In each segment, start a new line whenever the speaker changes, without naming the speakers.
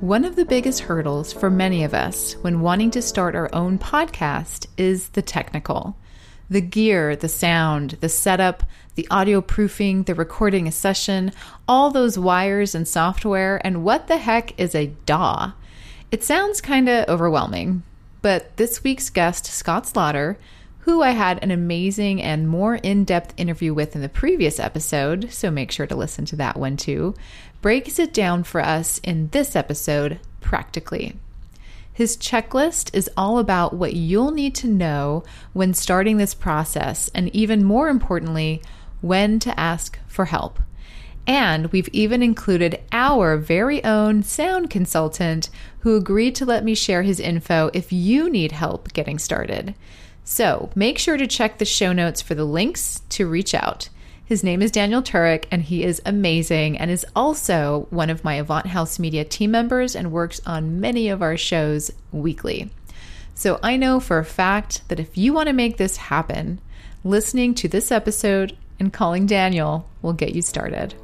One of the biggest hurdles for many of us when wanting to start our own podcast is the technical. The gear, the sound, the setup, the audio proofing, the recording a session, all those wires and software, and what the heck is a DAW? It sounds kind of overwhelming, but this week's guest, Scott Slaughter, who I had an amazing and more in depth interview with in the previous episode, so make sure to listen to that one too, breaks it down for us in this episode practically. His checklist is all about what you'll need to know when starting this process, and even more importantly, when to ask for help. And we've even included our very own sound consultant who agreed to let me share his info if you need help getting started. So make sure to check the show notes for the links to reach out. His name is Daniel Turek, and he is amazing and is also one of my Avant House Media team members and works on many of our shows weekly. So I know for a fact that if you want to make this happen, listening to this episode and calling Daniel will get you started.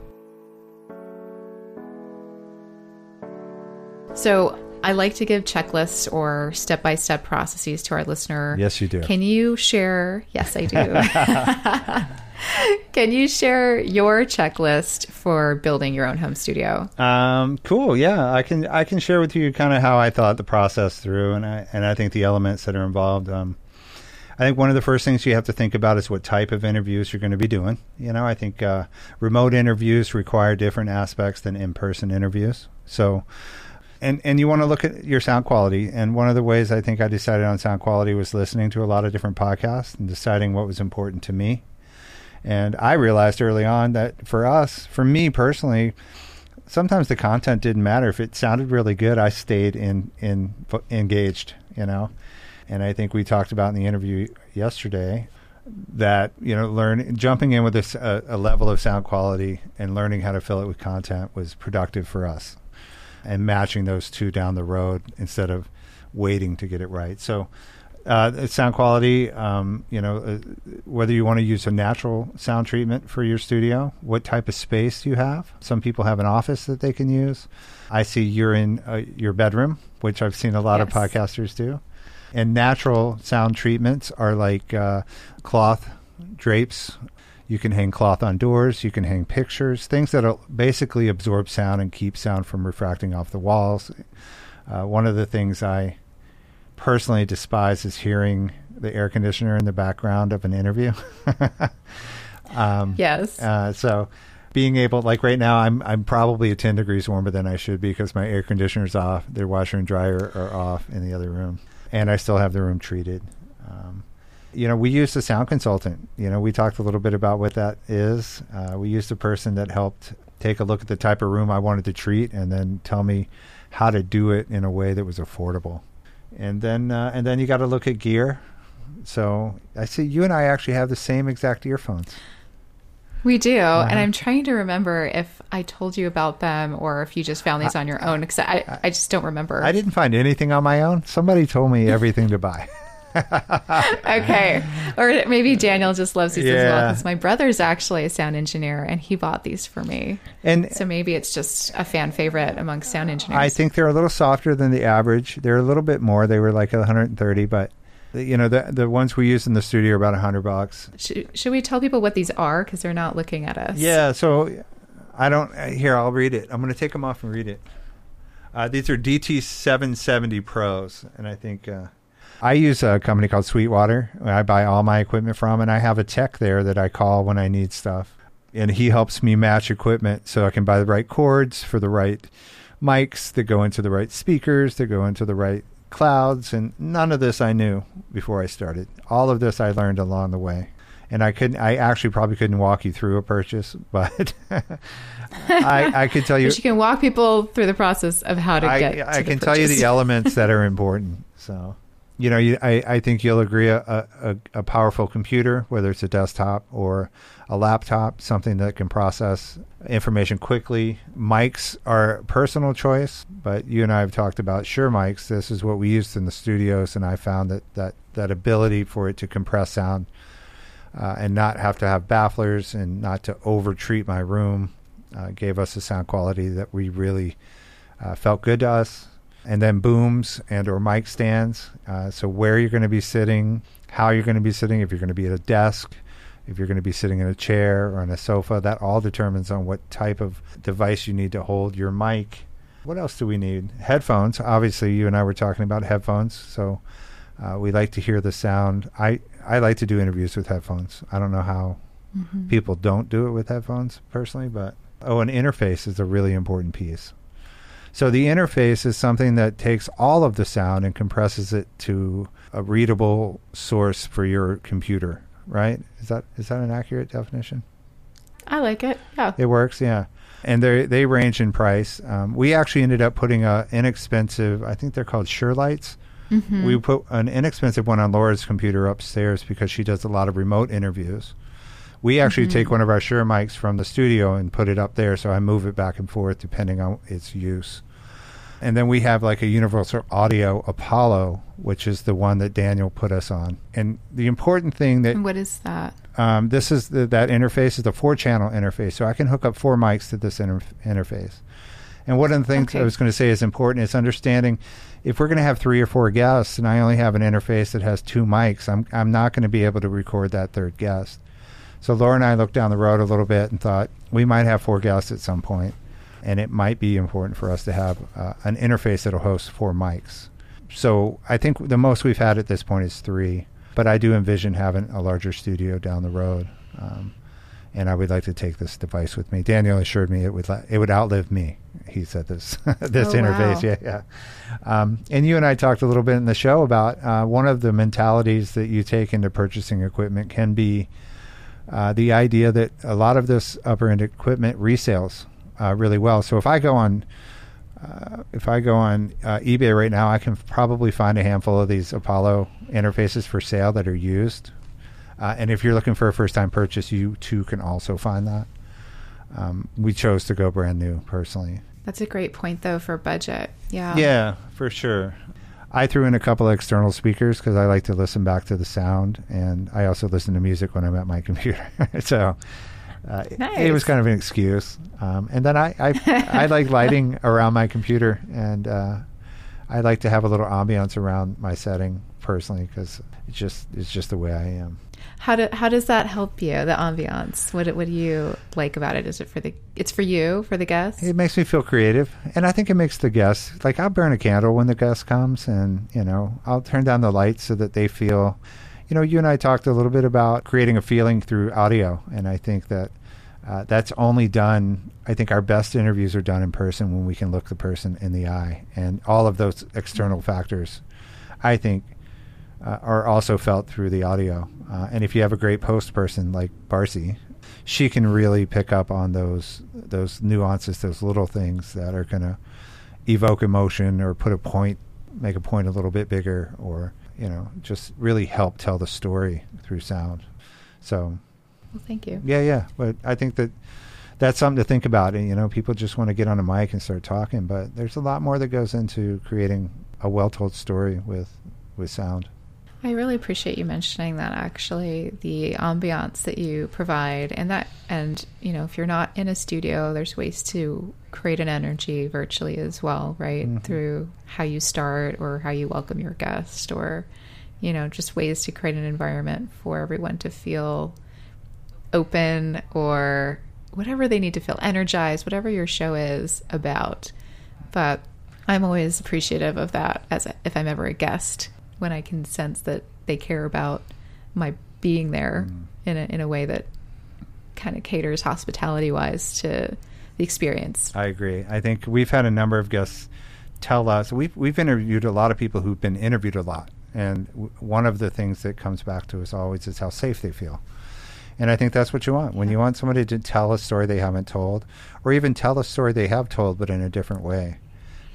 So I like to give checklists or step by step processes to our listener.
Yes, you do.
Can you share? Yes, I do. Can you share your checklist for building your own home studio?
Um, cool. Yeah, I can. I can share with you kind of how I thought the process through, and I and I think the elements that are involved. Um, I think one of the first things you have to think about is what type of interviews you're going to be doing. You know, I think uh, remote interviews require different aspects than in-person interviews. So, and and you want to look at your sound quality. And one of the ways I think I decided on sound quality was listening to a lot of different podcasts and deciding what was important to me and I realized early on that for us, for me personally, sometimes the content didn't matter. If it sounded really good, I stayed in, in engaged, you know. And I think we talked about in the interview yesterday that you know learn jumping in with a, uh, a, level of sound quality and learning how to fill it with content was productive for us and matching those two down the road instead of waiting to get it right so uh, sound quality, um, you know, uh, whether you want to use a natural sound treatment for your studio, what type of space do you have. Some people have an office that they can use. I see you're in uh, your bedroom, which I've seen a lot yes. of podcasters do. And natural sound treatments are like uh, cloth drapes. You can hang cloth on doors. You can hang pictures, things that will basically absorb sound and keep sound from refracting off the walls. Uh, one of the things I personally despise is hearing the air conditioner in the background of an interview.
um, yes.
Uh, so being able, like right now, I'm I'm probably 10 degrees warmer than I should be because my air conditioner's off. Their washer and dryer are off in the other room, and I still have the room treated. Um, you know, we used a sound consultant. You know, we talked a little bit about what that is. Uh, we used a person that helped take a look at the type of room I wanted to treat and then tell me how to do it in a way that was affordable and then uh, and then you got to look at gear. So I see you and I actually have the same exact earphones.
We do, uh-huh. and I'm trying to remember if I told you about them or if you just found these I, on your own. Because I, I just don't remember.
I didn't find anything on my own. Somebody told me everything to buy.
okay. Or maybe Daniel just loves these yeah. as well because my brother's actually a sound engineer and he bought these for me. And so maybe it's just a fan favorite among sound engineers.
I think they're a little softer than the average. They're a little bit more. They were like 130, but you know the the ones we use in the studio are about 100 bucks.
Should, should we tell people what these are because they're not looking at us?
Yeah. So I don't. Here, I'll read it. I'm going to take them off and read it. Uh, these are DT 770 Pros, and I think. Uh, I use a company called Sweetwater. I buy all my equipment from, and I have a tech there that I call when I need stuff. And he helps me match equipment so I can buy the right cords for the right mics that go into the right speakers, that go into the right clouds. And none of this I knew before I started. All of this I learned along the way. And I couldn't, I actually probably couldn't walk you through a purchase, but I, I could tell you.
But you can walk people through the process of how to get. I,
I can tell you the elements that are important. So you know, you, I, I think you'll agree a, a, a, powerful computer, whether it's a desktop or a laptop, something that can process information quickly. Mics are personal choice, but you and I have talked about Shure mics. This is what we used in the studios, and I found that that, that ability for it to compress sound uh, and not have to have bafflers and not to over treat my room uh, gave us a sound quality that we really uh, felt good to us. And then booms and or mic stands. Uh, so where you're going to be sitting, how you're going to be sitting, if you're going to be at a desk, if you're going to be sitting in a chair or on a sofa, that all determines on what type of device you need to hold your mic. What else do we need? Headphones. Obviously, you and I were talking about headphones, so uh, we like to hear the sound. I I like to do interviews with headphones. I don't know how
Mm-hmm.
people don't do it with headphones personally, but oh, an interface is a really important piece. So the interface is something that takes all of the sound and compresses it to a readable source for your computer, right? Is that is that an accurate definition?
I like it. Yeah.
It works, yeah. And they they range in price. Um, we actually ended up putting a inexpensive. I think they're called Sure Lights.
Mm-hmm.
We put an inexpensive one on Laura's computer upstairs because she does a lot of remote interviews. We actually
Mhm.
take one of our Shure mics from the studio and put it up there, so I move it back and forth depending on its use. And then we have like a Universal Audio Apollo, which is the one that Daniel put us on. And the important thing that
what is that?
um, this is the, that interface is a four channel interface, so I can hook up four mics to this inter- interface. And one of the things
Okay.
I was going to say is important is understanding if we're going to have three or four guests, and I only have an interface that has two mics, I'm I'm not going to be able to record that third guest. So Laura and I looked down the road a little bit and thought we might have four guests at some point, and it might be important for us to have uh, an interface that'll host four mics. So I think the most we've had at this point is three, but I do envision having a larger studio down the road, um, and I would like to take this device with me. Daniel assured me it would la- it would outlive me. He said this this
Oh,
interface,
wow.
yeah, yeah. Um, and you and I talked a little bit in the show about uh, one of the mentalities that you take into purchasing equipment can be uh, the idea that a lot of this upper end equipment resales uh, really well. So if I go on uh, if I go on uh, eBay right now, I can probably find a handful of these Apollo interfaces for sale that are used. Uh, and if you're looking for a first time purchase, you too can also find that. Um, we chose to go brand new personally.
That's a great point, though, for budget. Yeah.
Yeah, for sure. I threw in a couple of external speakers because I like to listen back to the sound, and I also listen to music when I'm at my computer. so uh, it- it was kind of an excuse. Um, and then I, I, I like lighting around my computer, and uh, I like to have a little ambiance around my setting personally because it's just it's just the way I am.
How do how does that help you? The ambiance. What what do you like about it? Is it for the? It's for you, for the guests.
It makes me feel creative, and I think it makes the guests like I'll burn a candle when the guest comes, and you know I'll turn down the lights so that they feel. You know, you and I talked a little bit about creating a feeling through audio, and I think that uh, that's only done. I think our best interviews are done in person when we can look the person in the eye, and all of those external factors, I think, uh, are also felt through the audio. Uh, and if you have a great post person like Barcy, she can really pick up on those those nuances, those little things that are going to evoke emotion or put a point, make a point a little bit bigger, or you know, just really help tell the story through sound. So
Well, thank you.
yeah, yeah, but I think that that's something to think about. And you know, people just want to get on a mic and start talking, but there's a lot more that goes into creating a well-told story with with sound.
I really appreciate you mentioning that actually the ambiance that you provide and that and you know if you're not in a studio there's ways to create an energy virtually as well right
Mhm.
through how you start or how you welcome your guest or you know just ways to create an environment for everyone to feel open or whatever they need to feel energized whatever your show is about but I'm always appreciative of that as a, if I'm ever a guest when I can sense that they care about my being there
Mm.
in a in a way that kind of caters hospitality wise to the experience.
I agree. I think we've had a number of guests tell us we've we've interviewed a lot of people who've been interviewed a lot, and w- one of the things that comes back to us always is how safe they feel. And I think that's what you want when you want somebody to tell a story they haven't told, or even tell a story they have told but in a different way.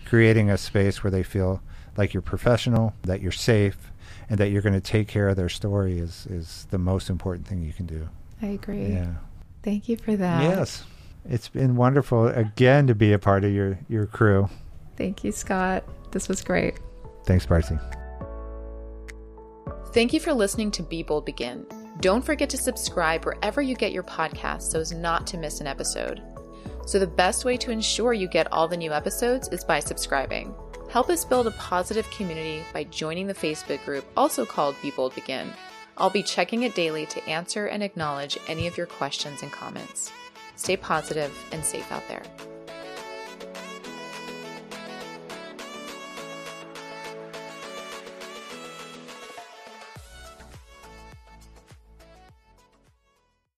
Creating a space where they feel like you're professional, that you're safe, and that you're going to take care of their story is is the most important thing you can do.
I agree.
Yeah.
Thank you for that.
Yes. It's been wonderful again to be a part of your, your crew.
Thank you, Scott. This was great.
Thanks, Barcy.
Thank you for listening to Be Bold Begin. Don't forget to subscribe wherever you get your podcasts so as not to miss an episode.
So the best way to ensure you get all the new episodes is by subscribing. Help us build a positive community by joining the Facebook group, also called Be Bold Begin. I'll be checking it daily to answer and acknowledge any of your questions and comments. Stay positive and safe out there.